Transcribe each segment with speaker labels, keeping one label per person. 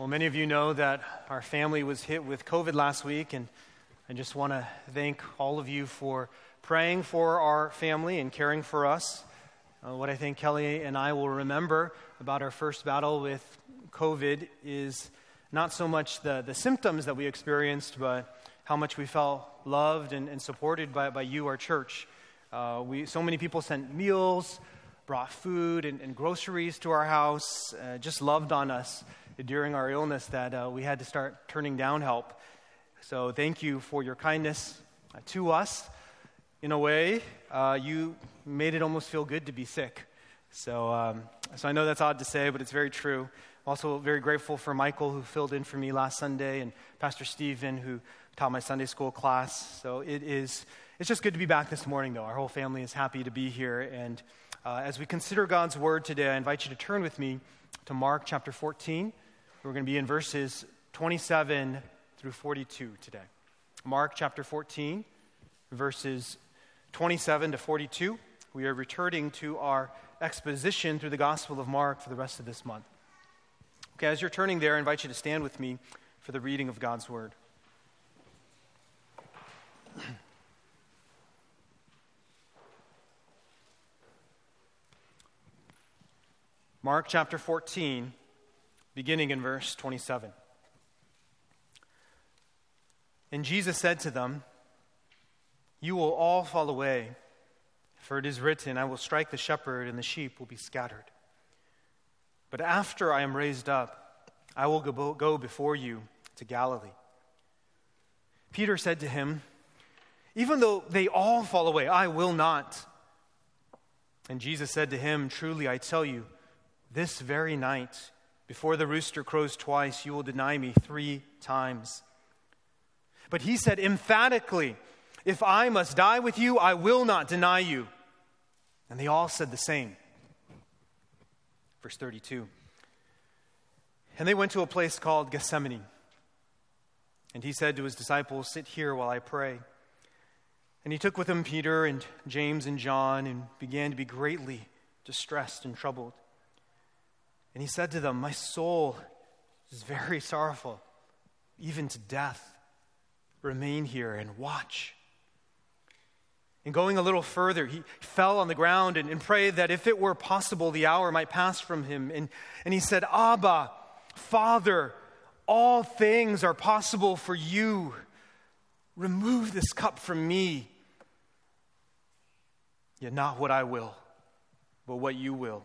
Speaker 1: Well, many of you know that our family was hit with COVID last week, and I just want to thank all of you for praying for our family and caring for us. Uh, what I think Kelly and I will remember about our first battle with COVID is not so much the, the symptoms that we experienced, but how much we felt loved and, and supported by, by you, our church. Uh, we, so many people sent meals, brought food and, and groceries to our house, uh, just loved on us during our illness that uh, we had to start turning down help. So thank you for your kindness uh, to us. In a way, uh, you made it almost feel good to be sick. So, um, so I know that's odd to say, but it's very true. Also very grateful for Michael, who filled in for me last Sunday, and Pastor Stephen, who taught my Sunday school class. So it is, it's just good to be back this morning, though. Our whole family is happy to be here. And uh, as we consider God's word today, I invite you to turn with me to Mark chapter 14. We're going to be in verses 27 through 42 today. Mark chapter 14, verses 27 to 42. We are returning to our exposition through the Gospel of Mark for the rest of this month. Okay, as you're turning there, I invite you to stand with me for the reading of God's Word. Mark chapter 14 beginning in verse 27. And Jesus said to them, You will all fall away, for it is written, I will strike the shepherd, and the sheep will be scattered. But after I am raised up, I will go before you to Galilee. Peter said to him, Even though they all fall away, I will not. And Jesus said to him, Truly I tell you, this very night, before the rooster crows twice, you will deny me three times. But he said emphatically, If I must die with you, I will not deny you. And they all said the same. Verse 32. And they went to a place called Gethsemane. And he said to his disciples, Sit here while I pray. And he took with him Peter and James and John and began to be greatly distressed and troubled. And he said to them, My soul is very sorrowful, even to death. Remain here and watch. And going a little further, he fell on the ground and, and, prayed that if it were possible, the hour might pass from him. And, and he said, Abba, Father, all things are possible for you. Remove this cup from me. Yet not what I will, but what you will.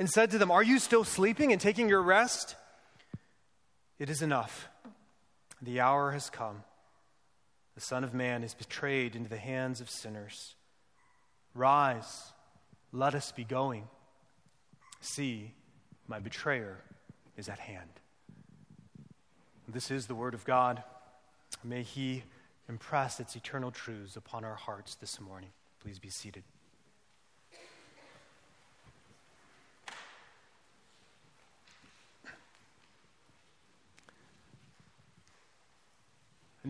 Speaker 1: and said to them, Are you still sleeping and taking your rest? It is enough. The hour has come. The Son of Man is betrayed into the hands of sinners. Rise, let us be going. See, my betrayer is at hand. This is the Word of God. May He impress its eternal truths upon our hearts this morning. Please be seated.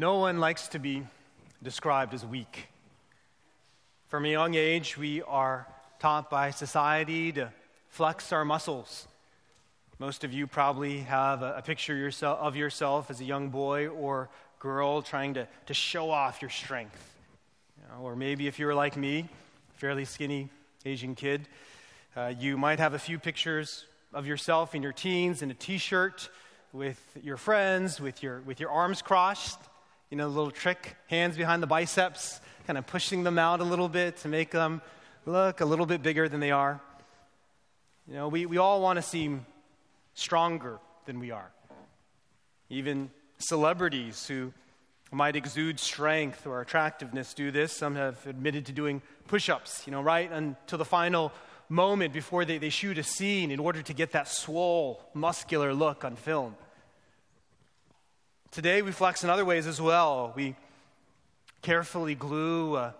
Speaker 1: No one likes to be described as weak. From a young age, we are taught by society to flex our muscles. Most of you probably have a, picture of yourself as a young boy or girl trying to, to show off your strength. Or maybe if you were like me, fairly skinny Asian kid, uh, you might have a few pictures of yourself in your teens in a t shirt with your friends, with your, with your arms crossed, you know, the little trick, hands behind the biceps, kind of pushing them out a little bit to make them look a little bit bigger than they are. You know, we, we all want to seem stronger than we are. Even celebrities who might exude strength or attractiveness do this. Some have admitted to doing push ups, you know, right until the final moment before they, they shoot a scene in order to get that swole, muscular look on film. Today, we flex in other ways as well. We carefully glue a,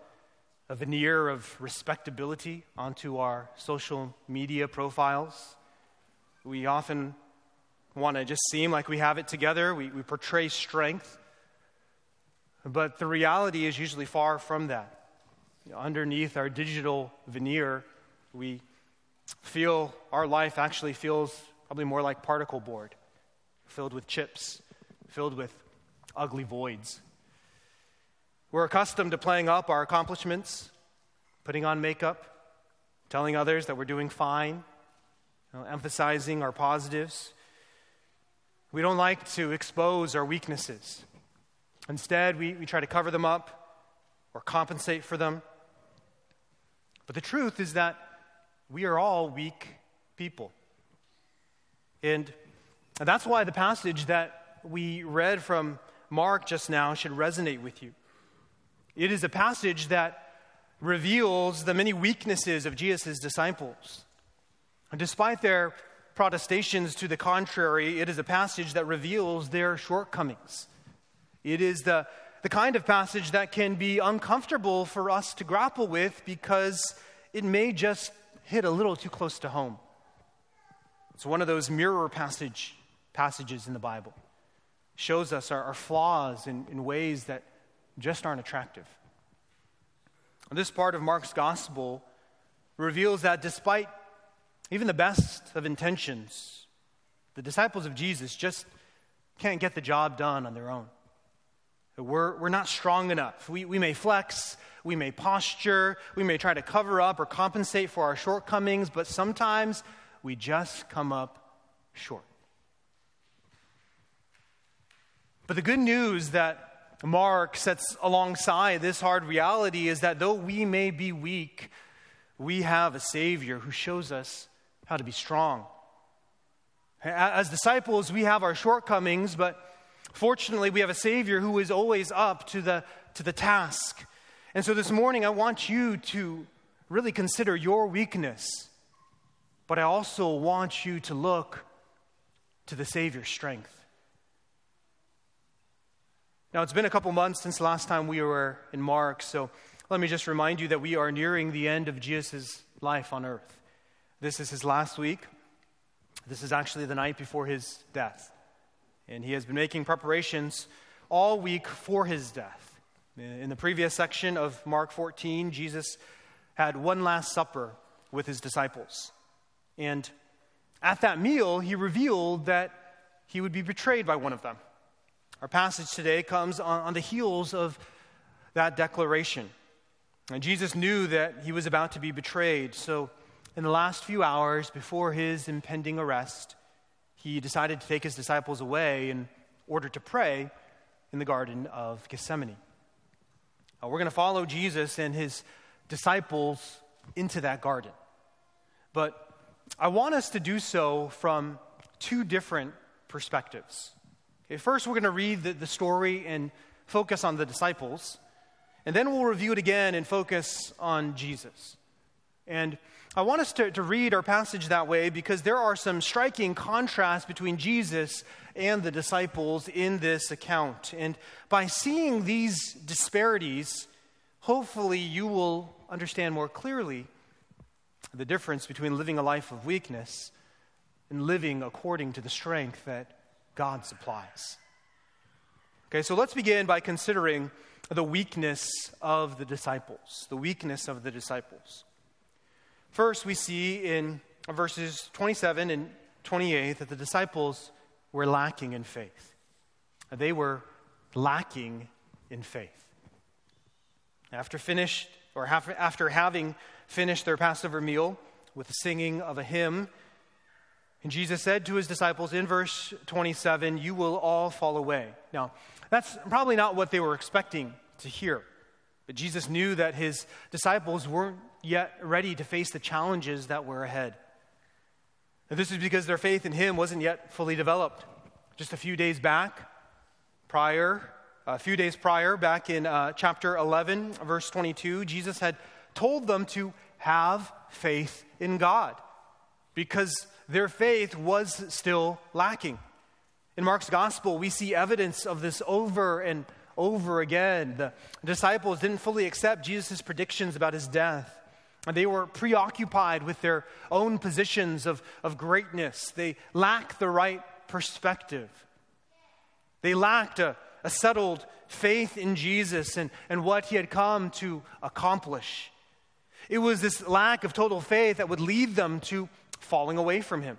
Speaker 1: a veneer of respectability onto our social media profiles. We often want to just seem like we have it together, we, we portray strength. But the reality is usually far from that. You know, underneath our digital veneer, we feel our life actually feels probably more like particle board, filled with chips, filled with ugly voids. We're accustomed to playing up our accomplishments, putting on makeup, telling others that we're doing fine, you know, emphasizing our positives. We don't like to expose our weaknesses. Instead, we, we try to cover them up or compensate for them. But the truth is that we are all weak people. And that's why the passage that we read from Mark just now should resonate with you. It is a passage that reveals the many weaknesses of Jesus' disciples. Despite their protestations to the contrary, it is a passage that reveals their shortcomings. It is the, the kind of passage that can be uncomfortable for us to grapple with because it may just hit a little too close to home. It's one of those mirror passage, passages in the Bible. Shows us our, our flaws in, in ways that just aren't attractive. This part of Mark's gospel reveals that despite even the best of intentions, the disciples of Jesus just can't get the job done on their own. We're, we're not strong enough. We, we may flex, we may posture, we may try to cover up or compensate for our shortcomings, but sometimes we just come up short. But the good news that Mark sets alongside this hard reality is that though we may be weak, we have a Savior who shows us how to be strong. As disciples, we have our shortcomings, but Fortunately, we have a Savior who is always up to the, to the task. And so this morning, I want you to really consider your weakness, but I also want you to look to the Savior's strength. Now, it's been a couple months since last time we were in Mark, so let me just remind you that we are nearing the end of Jesus' life on earth. This is his last week. This is actually the night before his death and he has been making preparations all week for his death. In the previous section of Mark 14, Jesus had one last supper with his disciples. And at that meal, he revealed that he would be betrayed by one of them. Our passage today comes on, on the heels of that declaration. And Jesus knew that he was about to be betrayed. So, in the last few hours before his impending arrest, he decided to take his disciples away in order to pray in the Garden of Gethsemane. Uh, we're going to follow Jesus and his disciples into that garden. But I want us to do so from two different perspectives. First, we're going to read the, the story and focus on the disciples, and then we'll review it again and focus on Jesus. And I want us to, to read our passage that way because there are some striking contrasts between Jesus and the disciples in this account. And by seeing these disparities, hopefully you will understand more clearly the difference between living a life of weakness and living according to the strength that God supplies. Okay, so let's begin by considering the weakness of the disciples. The weakness of the disciples. First, we see in verses 27 and 28 that the disciples were lacking in faith. They were lacking in faith. After finished, or after having finished their Passover meal with the singing of a hymn, and Jesus said to his disciples in verse 27, You will all fall away. Now, that's probably not what they were expecting to hear. But Jesus knew that his disciples weren't yet ready to face the challenges that were ahead. And this is because their faith in him wasn't yet fully developed. Just a few days back, prior, a few days prior, back in uh, chapter 11, verse 22, Jesus had told them to have faith in God because their faith was still lacking. In Mark's gospel, we see evidence of this over and over again. The disciples didn't fully accept Jesus' predictions about his death. They were preoccupied with their own positions of, of greatness. They lacked the right perspective. They lacked a, a settled faith in Jesus and, and what he had come to accomplish. It was this lack of total faith that would lead them to falling away from him.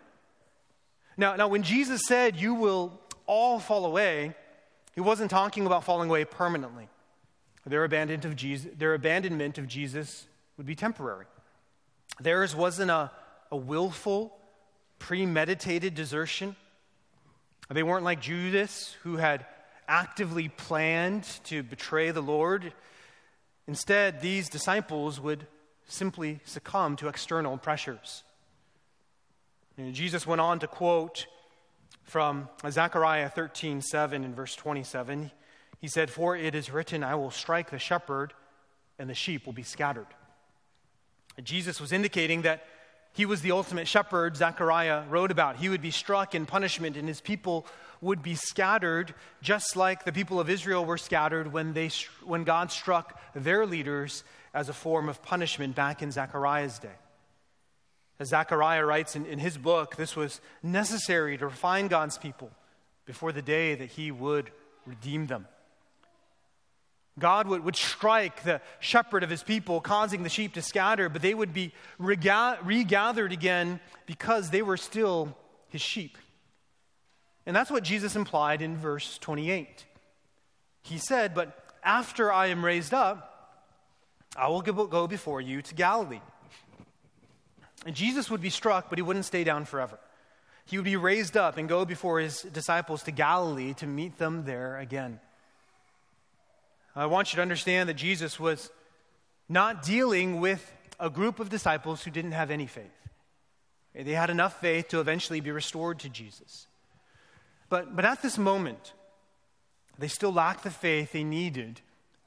Speaker 1: Now, now when Jesus said, You will all fall away, he wasn't talking about falling away permanently. Their abandonment of Jesus, their abandonment of Jesus would be temporary. Theirs wasn't a, a willful, premeditated desertion. They weren't like Judas, who had actively planned to betray the Lord. Instead, these disciples would simply succumb to external pressures. And Jesus went on to quote from Zechariah 13 7 and verse 27. He said, For it is written, I will strike the shepherd, and the sheep will be scattered. And Jesus was indicating that he was the ultimate shepherd Zechariah wrote about. He would be struck in punishment, and his people would be scattered, just like the people of Israel were scattered when, they, when God struck their leaders as a form of punishment back in Zechariah's day. As Zechariah writes in, in his book, this was necessary to refine God's people before the day that he would redeem them. God would, would strike the shepherd of his people, causing the sheep to scatter, but they would be rega- regathered again because they were still his sheep. And that's what Jesus implied in verse 28. He said, But after I am raised up, I will go before you to Galilee. And Jesus would be struck, but he wouldn't stay down forever. He would be raised up and go before his disciples to Galilee to meet them there again. I want you to understand that Jesus was not dealing with a group of disciples who didn't have any faith. They had enough faith to eventually be restored to Jesus. But, but at this moment, they still lacked the faith they needed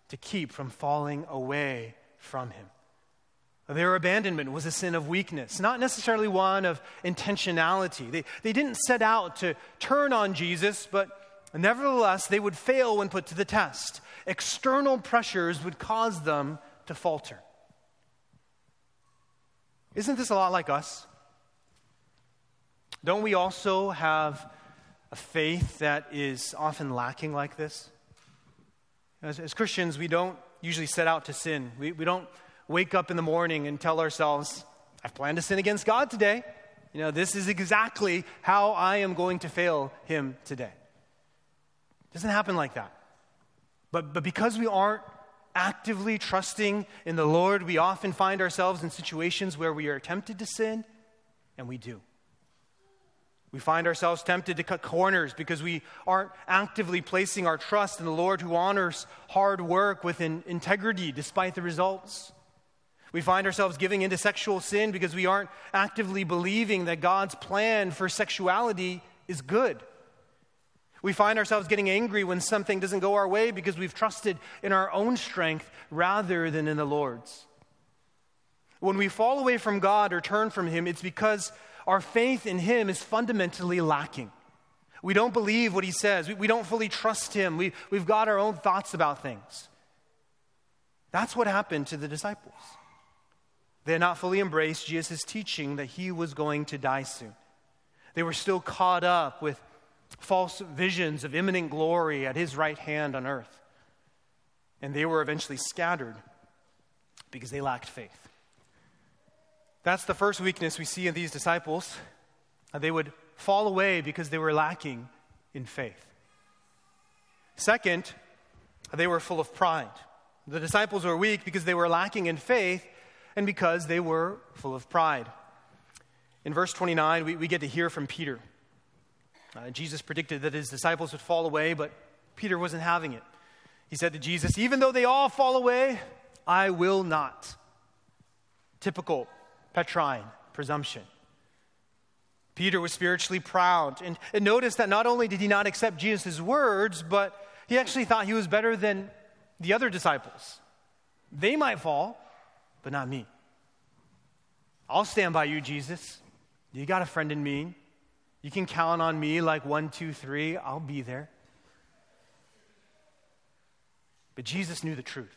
Speaker 1: to keep from falling away from Him. Their abandonment was a sin of weakness, not necessarily one of intentionality. They, they didn't set out to turn on Jesus, but nevertheless, they would fail when put to the test. External pressures would cause them to falter. Isn't this a lot like us? Don't we also have a faith that is often lacking like this? As, as Christians, we don't usually set out to sin. We, we don't wake up in the morning and tell ourselves, I've planned to sin against God today. You know, this is exactly how I am going to fail him today. It doesn't happen like that. But, but because we aren't actively trusting in the Lord, we often find ourselves in situations where we are tempted to sin, and we do. We find ourselves tempted to cut corners because we aren't actively placing our trust in the Lord who honors hard work with integrity despite the results. We find ourselves giving into sexual sin because we aren't actively believing that God's plan for sexuality is good. We find ourselves getting angry when something doesn't go our way because we've trusted in our own strength rather than in the Lord's. When we fall away from God or turn from Him, it's because our faith in Him is fundamentally lacking. We don't believe what He says, we, we don't fully trust Him, we, we've got our own thoughts about things. That's what happened to the disciples. They had not fully embraced Jesus' teaching that he was going to die soon. They were still caught up with false visions of imminent glory at his right hand on earth. And they were eventually scattered because they lacked faith. That's the first weakness we see in these disciples. They would fall away because they were lacking in faith. Second, they were full of pride. The disciples were weak because they were lacking in faith and because they were full of pride. In verse 29, we, we get to hear from Peter. Uh, Jesus predicted that his disciples would fall away, but Peter wasn't having it. He said to Jesus, Even though they all fall away, I will not. Typical Petrine presumption. Peter was spiritually proud. And, and notice that not only did he not accept Jesus' words, but he actually thought he was better than the other disciples. They might fall, but not me. I'll stand by you, Jesus. You got a friend in me. You can count on me like one, two, three. I'll be there. But Jesus knew the truth.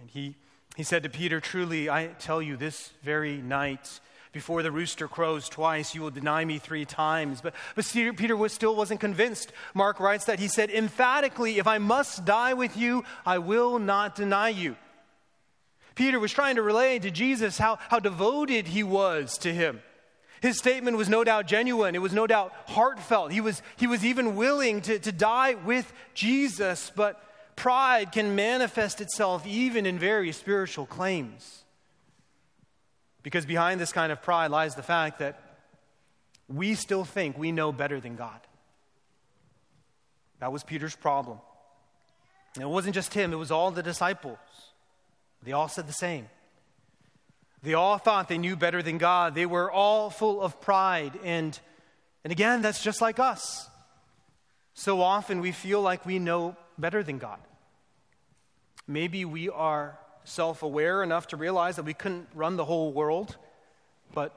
Speaker 1: And He, he said to Peter, Truly, I tell you, this very night, before the rooster crows twice, you will deny me three times. But, but Peter was, still wasn't convinced. Mark writes that he said, emphatically, If I must die with you, I will not deny you. Peter was trying to relay to Jesus how, how devoted he was to him. His statement was no doubt genuine. It was no doubt heartfelt. He was, he was even willing to, to die with Jesus, but pride can manifest itself even in very spiritual claims. Because behind this kind of pride lies the fact that we still think we know better than God. That was Peter's problem. And it wasn't just him, it was all the disciples. They all said the same. They all thought they knew better than God. They were all full of pride. And, and again, that's just like us. So often we feel like we know better than God. Maybe we are self aware enough to realize that we couldn't run the whole world, but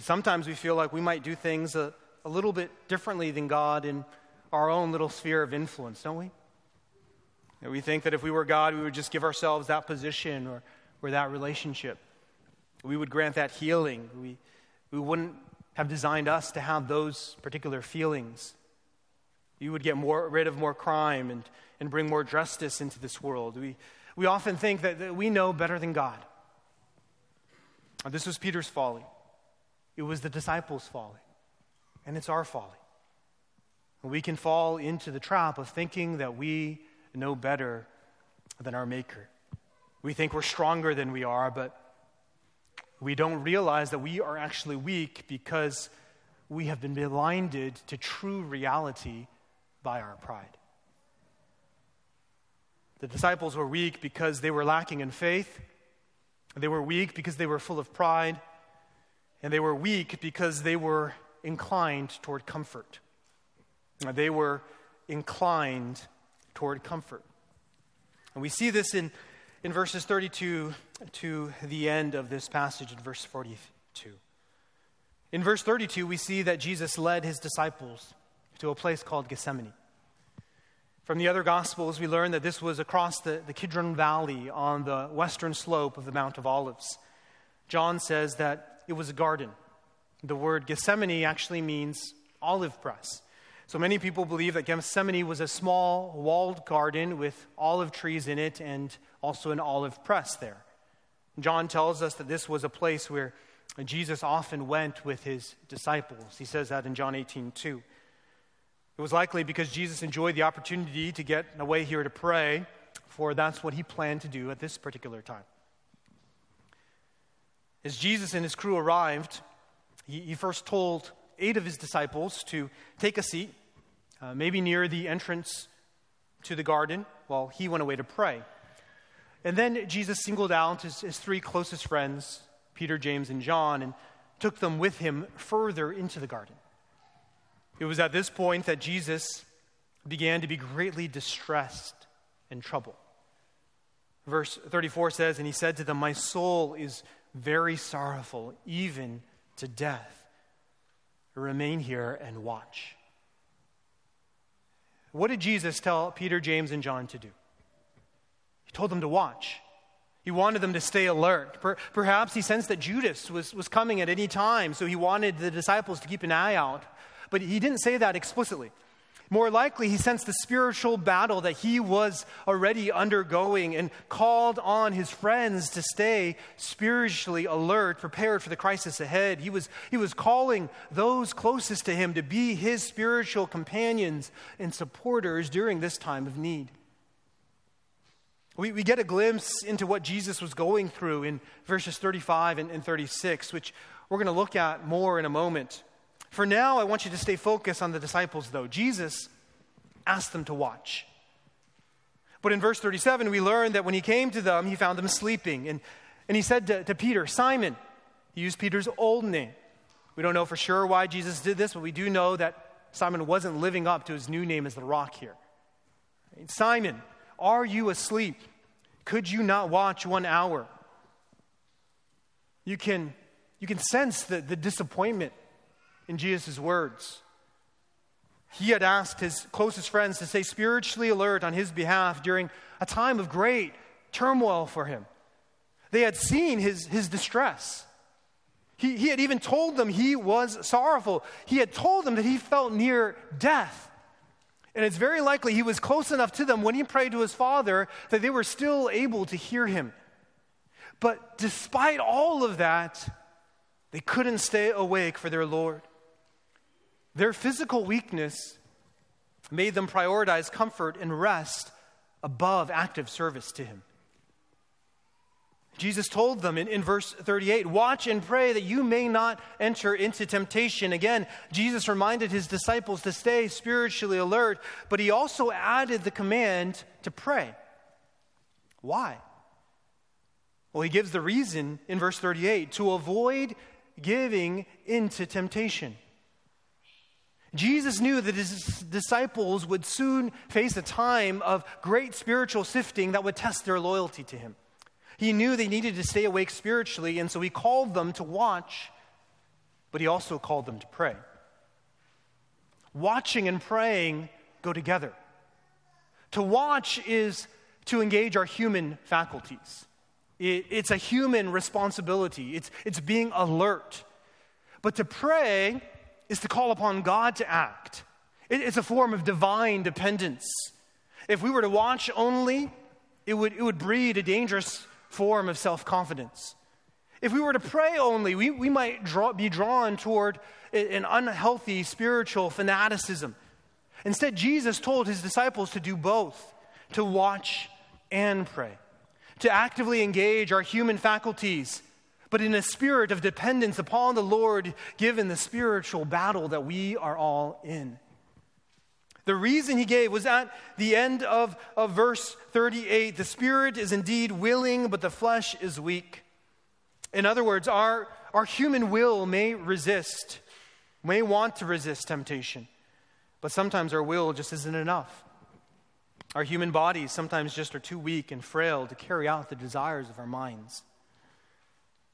Speaker 1: sometimes we feel like we might do things a, a little bit differently than God in our own little sphere of influence, don't we? We think that if we were God, we would just give ourselves that position or, or that relationship. We would grant that healing. We, we wouldn't have designed us to have those particular feelings. You would get more, rid of more crime and, and bring more justice into this world. We, we often think that, that we know better than God. This was Peter's folly. It was the disciples' folly. And it's our folly. We can fall into the trap of thinking that we know better than our Maker. We think we're stronger than we are, but we don't realize that we are actually weak because we have been blinded to true reality by our pride. The disciples were weak because they were lacking in faith. They were weak because they were full of pride. And they were weak because they were inclined toward comfort. They were inclined toward comfort. And we see this in, in verses 32 to the end of this passage in verse 42. In verse 32, we see that Jesus led his disciples to a place called Gethsemane. From the other Gospels, we learn that this was across the, the Kidron Valley on the western slope of the Mount of Olives. John says that it was a garden. The word Gethsemane actually means olive press. So many people believe that Gethsemane was a small walled garden with olive trees in it and also an olive press there. John tells us that this was a place where Jesus often went with his disciples. He says that in John 18 2. It was likely because Jesus enjoyed the opportunity to get away here to pray, for that's what he planned to do at this particular time. As Jesus and his crew arrived, he, he first told eight of his disciples to take a seat, uh, maybe near the entrance to the garden, while he went away to pray. And then Jesus singled out his, his three closest friends, Peter, James, and John, and took them with him further into the garden. It was at this point that Jesus began to be greatly distressed and troubled. Verse 34 says, And he said to them, My soul is very sorrowful, even to death. Remain here and watch. What did Jesus tell Peter, James, and John to do? He told them to watch. He wanted them to stay alert. Perhaps he sensed that Judas was, was coming at any time, so he wanted the disciples to keep an eye out but he didn't say that explicitly. More likely, he sensed the spiritual battle that he was already undergoing and called on his friends to stay spiritually alert, prepared for the crisis ahead. He was, he was calling those closest to him to be his spiritual companions and supporters during this time of need. We, we get a glimpse into what Jesus was going through in verses 35 and, and 36, which we're going to look at more in a moment. For now, I want you to stay focused on the disciples, though. Jesus asked them to watch. But in verse 37, we learn that when he came to them, he found them sleeping. And, and he said to, to Peter, Simon, he used Peter's old name. We don't know for sure why Jesus did this, but we do know that Simon wasn't living up to his new name as the rock here. Simon, are you asleep? Could you not watch one hour? You can, you can sense the, the disappointment in Jesus' words. He had asked his closest friends to stay spiritually alert on his behalf during a time of great turmoil for him. They had seen his, his distress. He, he had even told them he was sorrowful. He had told them that he felt near death. And it's very likely he was close enough to them when he prayed to his Father that they were still able to hear him. But despite all of that, they couldn't stay awake for their Lord. Their physical weakness made them prioritize comfort and rest above active service to Him. Jesus told them in, in verse 38 Watch and pray that you may not enter into temptation. Again, Jesus reminded his disciples to stay spiritually alert, but he also added the command to pray. Why? Well, he gives the reason in verse 38 to avoid giving into temptation. Jesus knew that his disciples would soon face a time of great spiritual sifting that would test their loyalty to him. He knew they needed to stay awake spiritually, and so he called them to watch, but he also called them to pray. Watching and praying go together. To watch is to engage our human faculties. It, it's a human responsibility, it's, it's being alert. But to pray is to call upon God to act. It's a form of divine dependence. If we were to watch only, it would, it would breed a dangerous form of self confidence. If we were to pray only, we, we might draw, be drawn toward an unhealthy spiritual fanaticism. Instead, Jesus told his disciples to do both to watch and pray, to actively engage our human faculties but in a spirit of dependence upon the Lord, given the spiritual battle that we are all in. The reason he gave was at the end of, of verse 38 the spirit is indeed willing, but the flesh is weak. In other words, our, our human will may resist, may want to resist temptation, but sometimes our will just isn't enough. Our human bodies sometimes just are too weak and frail to carry out the desires of our minds.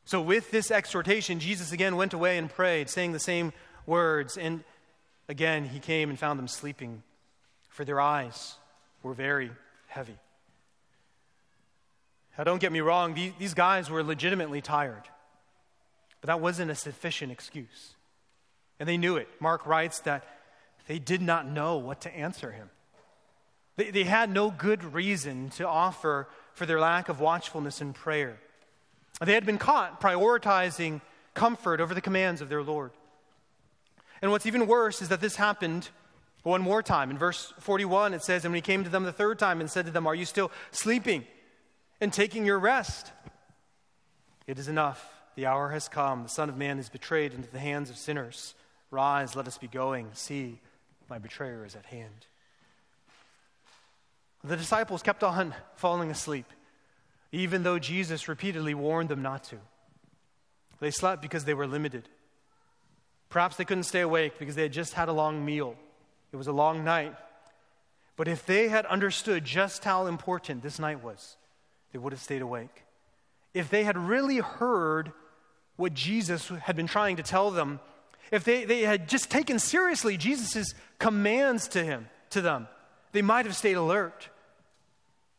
Speaker 1: So, with this exhortation, Jesus again went away and prayed, saying the same words. And again, he came and found them sleeping, for their eyes were very heavy. Now, don't get me wrong, these guys were legitimately tired, but that wasn't a sufficient excuse. And they knew it. Mark writes that they did not know what to answer him. They, they had no good reason to offer for their lack of watchfulness and prayer. They had been caught prioritizing comfort over the commands of their Lord. And what's even worse is that this happened one more time. In verse 41, it says, And when he came to them the third time and said to them, Are you still sleeping and taking your rest? It is enough. The hour has come. The Son of Man is betrayed into the hands of sinners. Rise, let us be going. See, my betrayer is at hand. The disciples kept on falling asleep even though Jesus repeatedly warned them not to. They slept because they were limited. Perhaps they couldn't stay awake because they had just had a long meal. It was a long night. But if they had understood just how important this night was, they would have stayed awake. If they had really heard what Jesus had been trying to tell them, if they, they had just taken seriously Jesus' commands to him, to them, they might have stayed alert.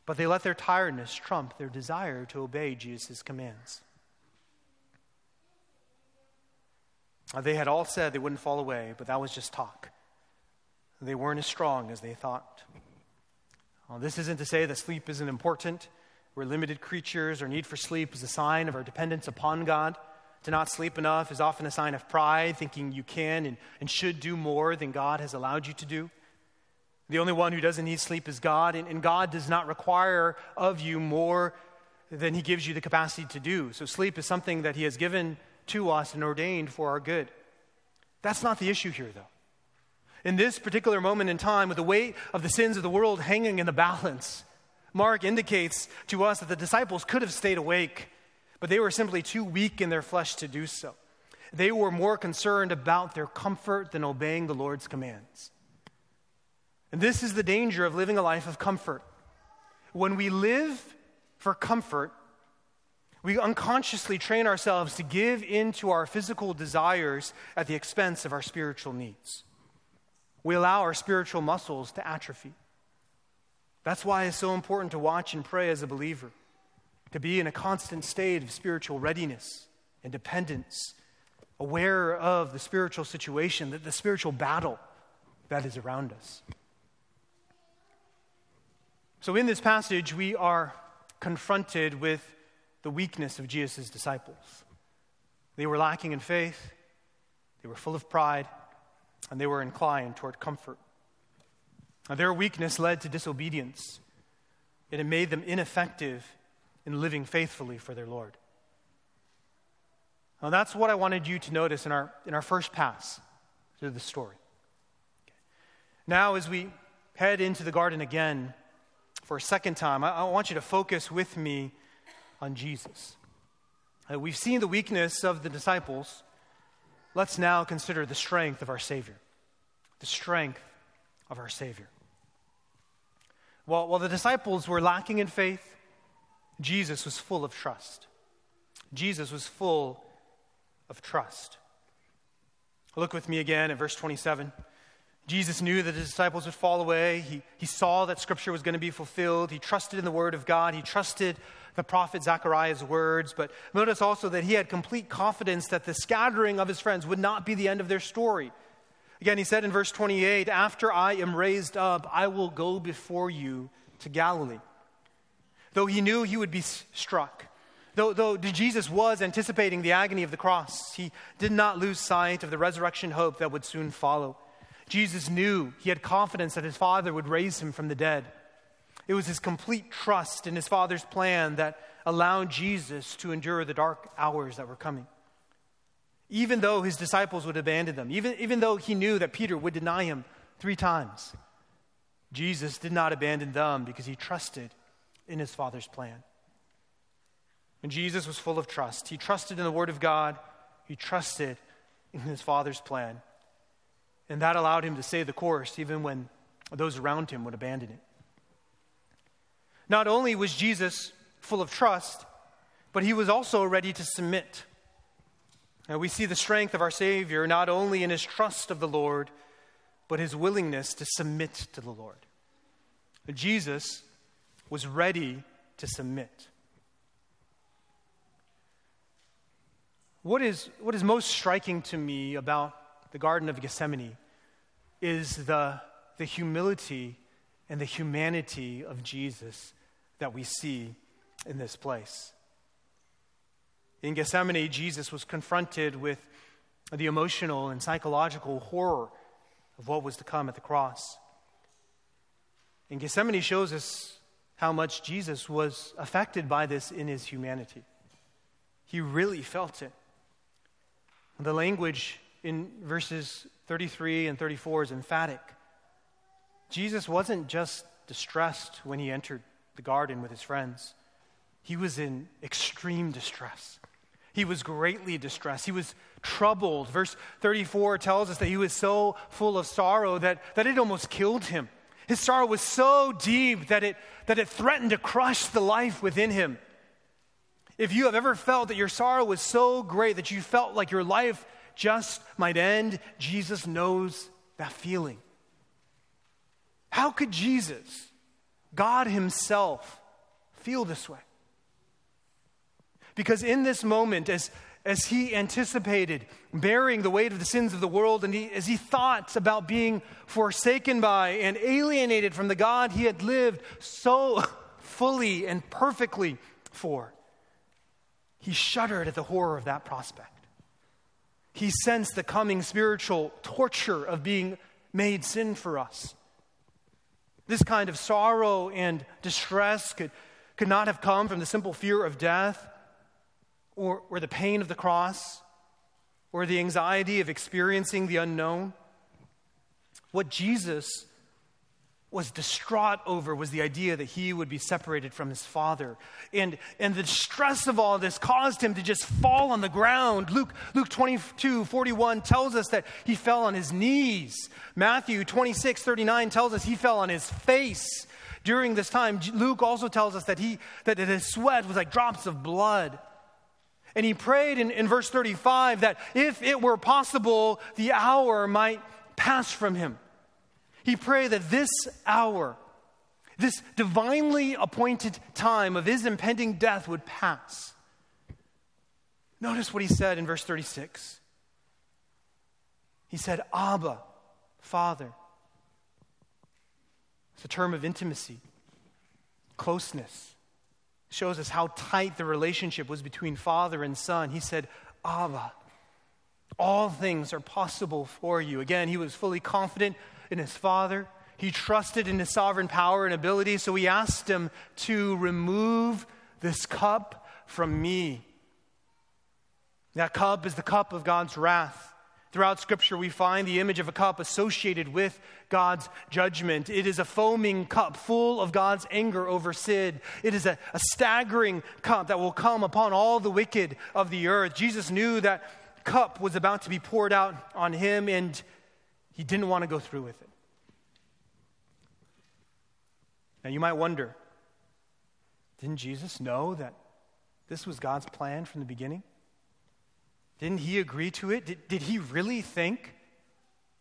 Speaker 1: But they let their tiredness trump their desire to obey Jesus' commands. They had all said they wouldn't fall away, but that was just talk. They weren't as strong as they thought. Well, this isn't to say that sleep isn't important. We're limited creatures. Our need for sleep is a sign of our dependence upon God. To not sleep enough is often a sign of pride, thinking you can and, and should do more than God has allowed you to do. The only one who doesn't need sleep is God, and, and God does not require of you more than He gives you the capacity to do. So, sleep is something that He has given to us and ordained for our good. That's not the issue here, though. In this particular moment in time, with the weight of the sins of the world hanging in the balance, Mark indicates to us that the disciples could have stayed awake, but they were simply too weak in their flesh to do so. They were more concerned about their comfort than obeying the Lord's commands. And this is the danger of living a life of comfort. When we live for comfort, We unconsciously train ourselves to give in to our physical desires at the expense of our spiritual needs. We allow our spiritual muscles to atrophy. That's why it's so important to watch and pray as a believer, to be in a constant state of spiritual readiness and dependence, aware of the spiritual situation, the spiritual battle that is around us. So, in this passage, we are confronted with the weakness of Jesus' disciples. They were lacking in faith, they were full of pride, and they were inclined toward comfort. Now, their weakness led to disobedience, and it made them ineffective in living faithfully for their Lord. Now, that's what I wanted you to notice in our, in our first pass through the story. Now, as we head into the garden again for a second time, I, I want you to focus with me on Jesus. Uh, we've seen the weakness of the disciples. Let's now consider the strength of our Savior. The strength of our Savior. While, while the disciples were lacking in faith, Jesus was full of trust. Jesus was full of trust. Look with me again at verse 27. Jesus knew that his disciples would fall away. He, he saw that scripture was going to be fulfilled. He trusted in the word of God. He trusted the prophet Zechariah's words. But notice also that he had complete confidence that the scattering of his friends would not be the end of their story. Again, he said in verse 28 After I am raised up, I will go before you to Galilee. Though he knew he would be struck, though, though Jesus was anticipating the agony of the cross, he did not lose sight of the resurrection hope that would soon follow. Jesus knew, he had confidence that his Father would raise him from the dead. It was his complete trust in his Father's plan that allowed Jesus to endure the dark hours that were coming. Even though his disciples would abandon them, even, even though he knew that Peter would deny him three times, Jesus did not abandon them because he trusted in his Father's plan. And Jesus was full of trust. He trusted in the Word of God, he trusted in his Father's plan. And that allowed him to stay the course even when those around him would abandon it. Not only was Jesus full of trust, but he was also ready to submit. And we see the strength of our Savior not only in his trust of the Lord, but his willingness to submit to the Lord. Jesus was ready to submit. What is, what is most striking to me about the Garden of Gethsemane is the, the humility and the humanity of Jesus that we see in this place. In Gethsemane, Jesus was confronted with the emotional and psychological horror of what was to come at the cross. And Gethsemane shows us how much Jesus was affected by this in his humanity. He really felt it. The language in verses 33 and 34 is emphatic. Jesus wasn't just distressed when he entered the garden with his friends, he was in extreme distress. He was greatly distressed. He was troubled. Verse 34 tells us that he was so full of sorrow that, that it almost killed him. His sorrow was so deep that it, that it threatened to crush the life within him. If you have ever felt that your sorrow was so great that you felt like your life just might end, Jesus knows that feeling. How could Jesus, God Himself, feel this way? Because in this moment, as, as he anticipated bearing the weight of the sins of the world, and he, as he thought about being forsaken by and alienated from the God he had lived so fully and perfectly for, he shuddered at the horror of that prospect. He sensed the coming spiritual torture of being made sin for us. This kind of sorrow and distress could, could not have come from the simple fear of death or, or the pain of the cross or the anxiety of experiencing the unknown. What Jesus was distraught over was the idea that he would be separated from his father. And, and the stress of all this caused him to just fall on the ground. Luke, Luke 22 41 tells us that he fell on his knees. Matthew 26 39 tells us he fell on his face during this time. Luke also tells us that, he, that his sweat was like drops of blood. And he prayed in, in verse 35 that if it were possible, the hour might pass from him. He prayed that this hour, this divinely appointed time of his impending death would pass. Notice what he said in verse 36. He said, Abba, Father. It's a term of intimacy, closeness. It shows us how tight the relationship was between father and son. He said, Abba, all things are possible for you. Again, he was fully confident in his father. He trusted in his sovereign power and ability, so he asked him to remove this cup from me. That cup is the cup of God's wrath. Throughout Scripture, we find the image of a cup associated with God's judgment. It is a foaming cup full of God's anger over sin. It is a, a staggering cup that will come upon all the wicked of the earth. Jesus knew that cup was about to be poured out on him, and he didn't want to go through with it. Now, you might wonder didn't Jesus know that this was God's plan from the beginning? Didn't he agree to it? Did, did he really think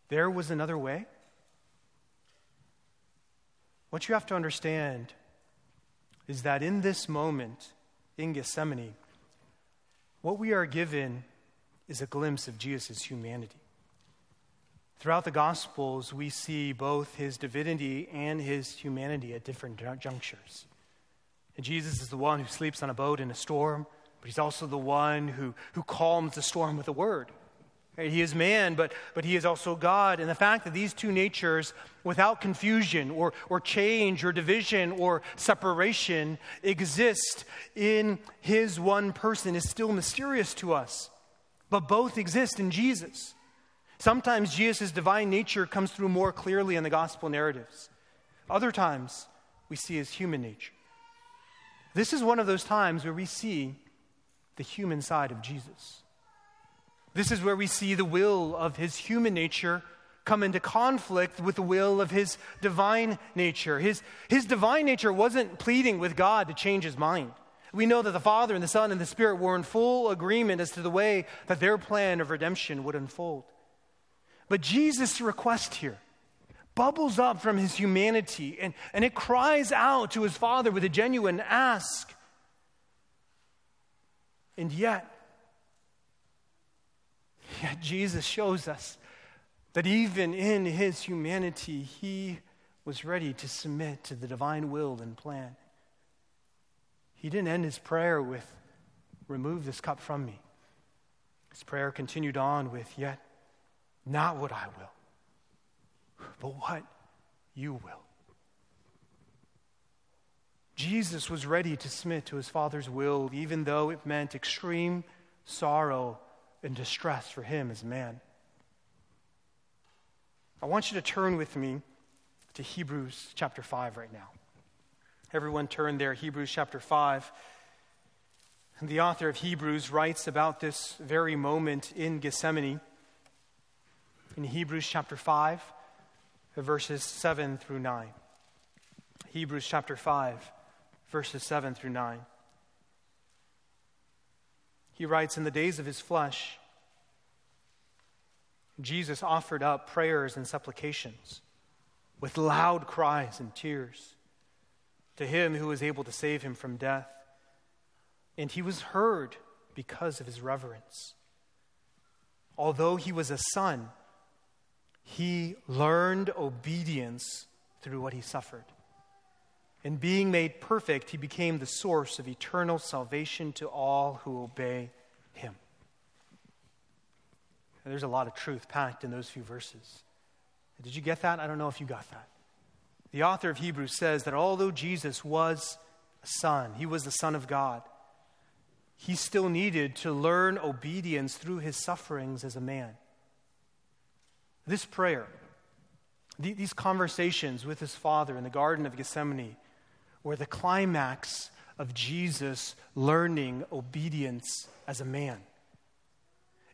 Speaker 1: there was another way? What you have to understand is that in this moment in Gethsemane, what we are given is a glimpse of Jesus' humanity. Throughout the Gospels, we see both his divinity and his humanity at different junctures. And Jesus is the one who sleeps on a boat in a storm. But he's also the one who, who calms the storm with a word. He is man, but, but he is also God. And the fact that these two natures, without confusion or, or change or division or separation, exist in his one person is still mysterious to us. But both exist in Jesus. Sometimes Jesus' divine nature comes through more clearly in the gospel narratives. Other times, we see his human nature. This is one of those times where we see the human side of Jesus. This is where we see the will of his human nature come into conflict with the will of his divine nature. His, his divine nature wasn't pleading with God to change his mind. We know that the Father and the Son and the Spirit were in full agreement as to the way that their plan of redemption would unfold. But Jesus' request here bubbles up from his humanity and, and it cries out to his Father with a genuine ask and yet, yet Jesus shows us that even in his humanity, he was ready to submit to the divine will and plan. He didn't end his prayer with, Remove this cup from me. His prayer continued on with, Yet not what I will, but what you will. Jesus was ready to submit to his Father's will, even though it meant extreme sorrow and distress for him as man. I want you to turn with me to Hebrews chapter 5 right now. Everyone turn there, Hebrews chapter 5. And the author of Hebrews writes about this very moment in Gethsemane in Hebrews chapter 5, verses 7 through 9. Hebrews chapter 5 verses 7 through 9. He writes In the days of his flesh, Jesus offered up prayers and supplications with loud cries and tears to him who was able to save him from death. And he was heard because of his reverence. Although he was a son, he learned obedience through what he suffered. And being made perfect, he became the source of eternal salvation to all who obey him. And there's a lot of truth packed in those few verses. Did you get that? I don't know if you got that. The author of Hebrews says that although Jesus was a son, he was the Son of God, he still needed to learn obedience through his sufferings as a man. This prayer, these conversations with his father in the Garden of Gethsemane, were the climax of Jesus learning obedience as a man.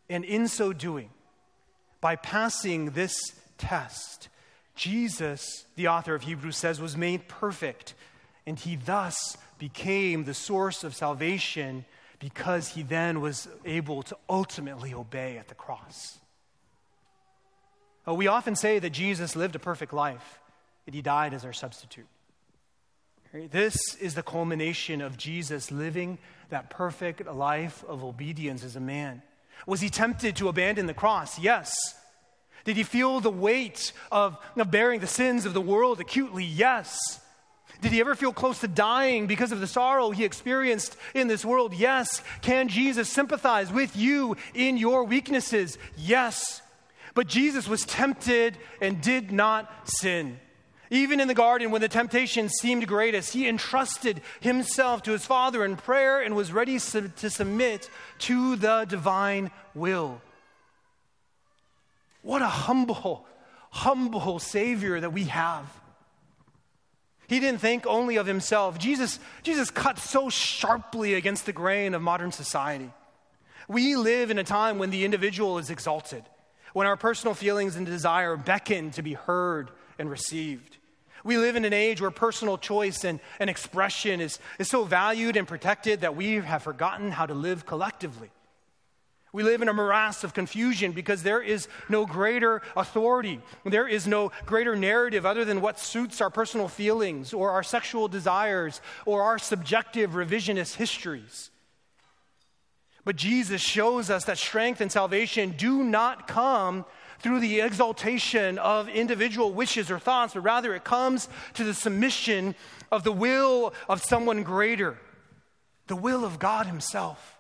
Speaker 1: And in so doing, by passing this test, Jesus, the author of Hebrews says, was made perfect, and he thus became the source of salvation because he then was able to ultimately obey at the cross. We often say that Jesus lived a perfect life, that he died as our substitute. This is the culmination of Jesus living that perfect life of obedience as a man. Was he tempted to abandon the cross? Yes. Did he feel the weight of, of bearing the sins of the world acutely? Yes. Did he ever feel close to dying because of the sorrow he experienced in this world? Yes. Can Jesus sympathize with you in your weaknesses? Yes. But Jesus was tempted and did not sin. Even in the garden, when the temptation seemed greatest, he entrusted himself to his Father in prayer and was ready to submit to the divine will. What a humble, humble Savior that we have. He didn't think only of himself. Jesus, Jesus cut so sharply against the grain of modern society. We live in a time when the individual is exalted, when our personal feelings and desire beckon to be heard and received. We live in an age where personal choice and, and expression is, is so valued and protected that we have forgotten how to live collectively. We live in a morass of confusion because there is no greater authority. There is no greater narrative other than what suits our personal feelings or our sexual desires or our subjective revisionist histories. But Jesus shows us that strength and salvation do not come through the exaltation of individual wishes or thoughts, but rather it comes to the submission of the will of someone greater, the will of God Himself.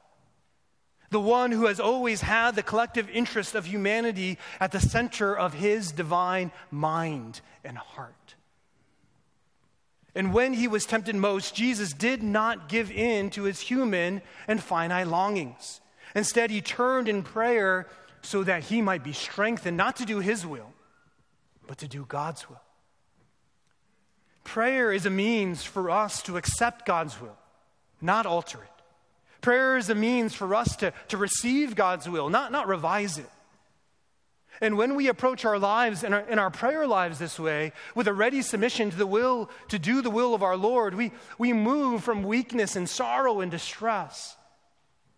Speaker 1: The one who has always had the collective interest of humanity at the center of his divine mind and heart. And when he was tempted most, Jesus did not give in to his human and finite longings. Instead, he turned in prayer so that he might be strengthened, not to do his will, but to do God's will. Prayer is a means for us to accept God's will, not alter it. Prayer is a means for us to, to receive God's will, not, not revise it. And when we approach our lives and our, in our prayer lives this way, with a ready submission to the will, to do the will of our Lord, we, we move from weakness and sorrow and distress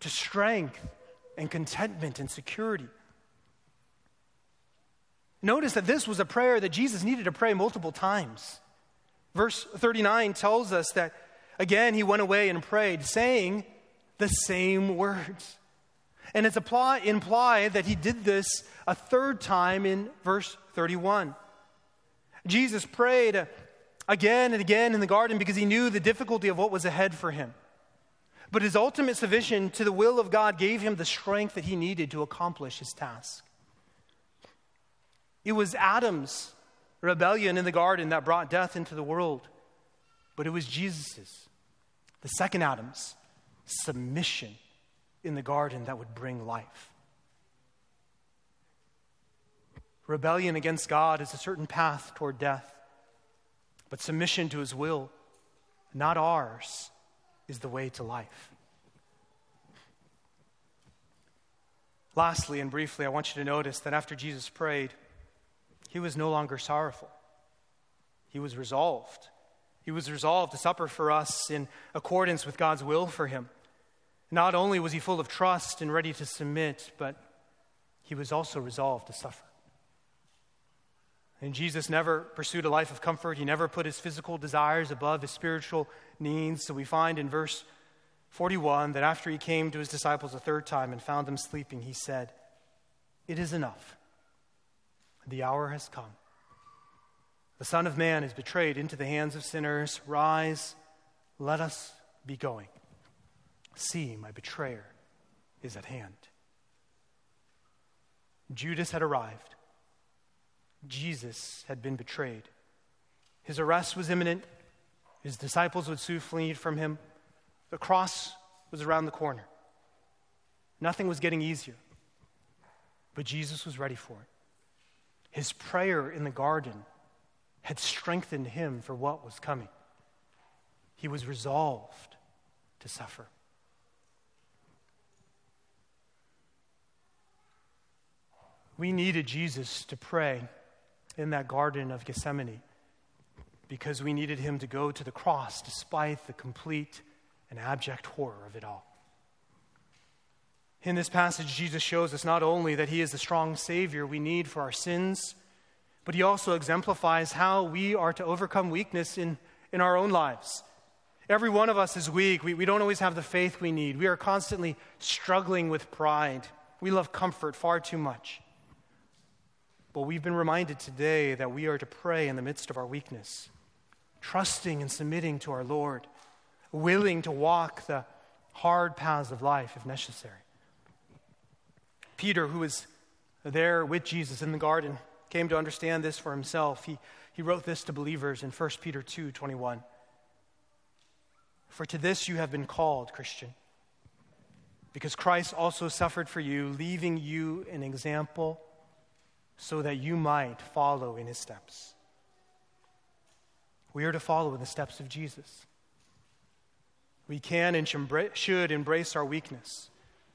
Speaker 1: to strength and contentment and security. Notice that this was a prayer that Jesus needed to pray multiple times. Verse 39 tells us that, again, he went away and prayed, saying the same words. And it's apply, implied that he did this a third time in verse 31. Jesus prayed again and again in the garden because he knew the difficulty of what was ahead for him. But his ultimate submission to the will of God gave him the strength that he needed to accomplish his task. It was Adam's rebellion in the garden that brought death into the world, but it was Jesus's, the second Adam's submission in the garden that would bring life. Rebellion against God is a certain path toward death, but submission to his will, not ours, is the way to life. Lastly and briefly, I want you to notice that after Jesus prayed, he was no longer sorrowful. He was resolved. He was resolved to suffer for us in accordance with God's will for him. Not only was he full of trust and ready to submit, but he was also resolved to suffer. And Jesus never pursued a life of comfort. He never put his physical desires above his spiritual needs. So we find in verse 41 that after he came to his disciples a third time and found them sleeping, he said, It is enough. The hour has come. The Son of Man is betrayed into the hands of sinners. Rise, let us be going. See, my betrayer is at hand. Judas had arrived. Jesus had been betrayed. His arrest was imminent. His disciples would soon flee from him. The cross was around the corner. Nothing was getting easier. But Jesus was ready for it. His prayer in the garden had strengthened him for what was coming. He was resolved to suffer. We needed Jesus to pray in that Garden of Gethsemane because we needed him to go to the cross despite the complete and abject horror of it all. In this passage, Jesus shows us not only that he is the strong Savior we need for our sins, but he also exemplifies how we are to overcome weakness in, in our own lives. Every one of us is weak. We, we don't always have the faith we need. We are constantly struggling with pride. We love comfort far too much. But we've been reminded today that we are to pray in the midst of our weakness, trusting and submitting to our Lord, willing to walk the hard paths of life if necessary. Peter, who was there with Jesus in the garden, came to understand this for himself. He, he wrote this to believers in 1 Peter 2 21. For to this you have been called, Christian, because Christ also suffered for you, leaving you an example so that you might follow in his steps. We are to follow in the steps of Jesus. We can and should embrace our weakness,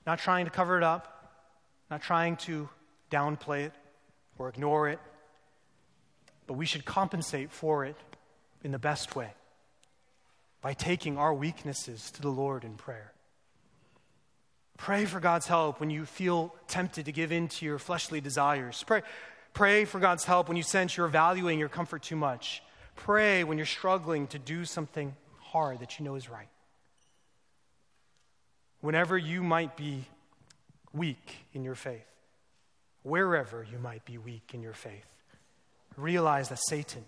Speaker 1: not trying to cover it up, not trying to downplay it or ignore it, but we should compensate for it in the best way by taking our weaknesses to the Lord in prayer. Pray for God's help when you feel tempted to give in to your fleshly desires. Pray, pray for God's help when you sense you're valuing your comfort too much. Pray when you're struggling to do something hard that you know is right. Whenever you might be weak in your faith, wherever you might be weak in your faith, realize that Satan,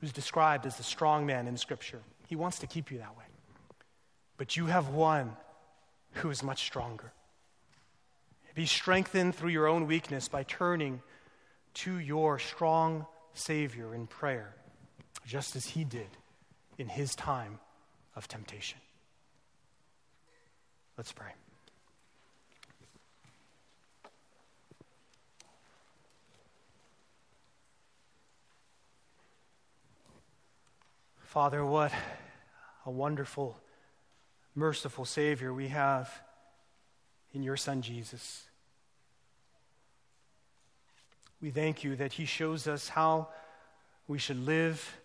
Speaker 1: who's described as the strong man in Scripture, he wants to keep you that way. But you have one who is much stronger. Be strengthened through your own weakness by turning to your strong Savior in prayer, just as he did in his time of temptation. Let's pray. Father, what a wonderful, merciful Savior we have in your Son, Jesus. We thank you that He shows us how we should live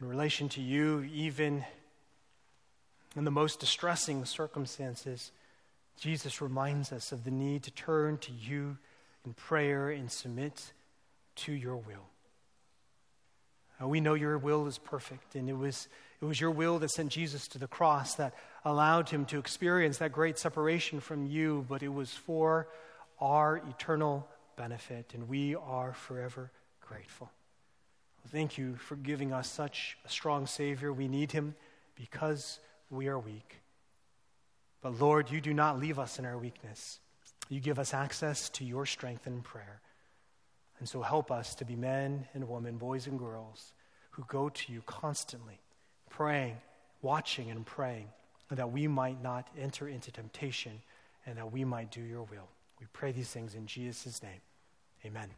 Speaker 1: in relation to you, even in the most distressing circumstances. Jesus reminds us of the need to turn to you in prayer and submit to your will. We know your will is perfect, and it was, it was your will that sent Jesus to the cross that allowed him to experience that great separation from you, but it was for our eternal benefit, and we are forever grateful. Thank you for giving us such a strong Savior. We need him because we are weak. But Lord, you do not leave us in our weakness. You give us access to your strength in prayer. And so help us to be men and women, boys and girls, who go to you constantly, praying, watching, and praying, that we might not enter into temptation and that we might do your will. We pray these things in Jesus' name. Amen.